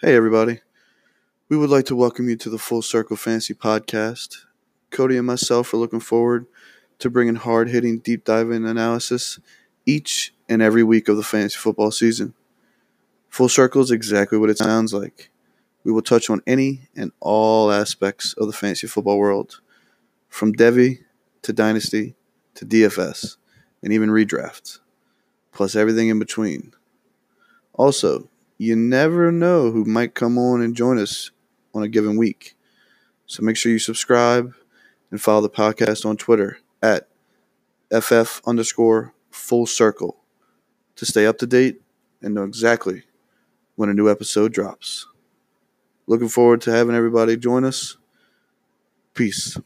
Hey, everybody. We would like to welcome you to the Full Circle Fantasy Podcast. Cody and myself are looking forward to bringing hard hitting, deep diving analysis each and every week of the fantasy football season. Full Circle is exactly what it sounds like. We will touch on any and all aspects of the fantasy football world, from Devy to Dynasty to DFS and even redrafts, plus everything in between. Also, you never know who might come on and join us on a given week. So make sure you subscribe and follow the podcast on Twitter at FF underscore full circle to stay up to date and know exactly when a new episode drops. Looking forward to having everybody join us. Peace.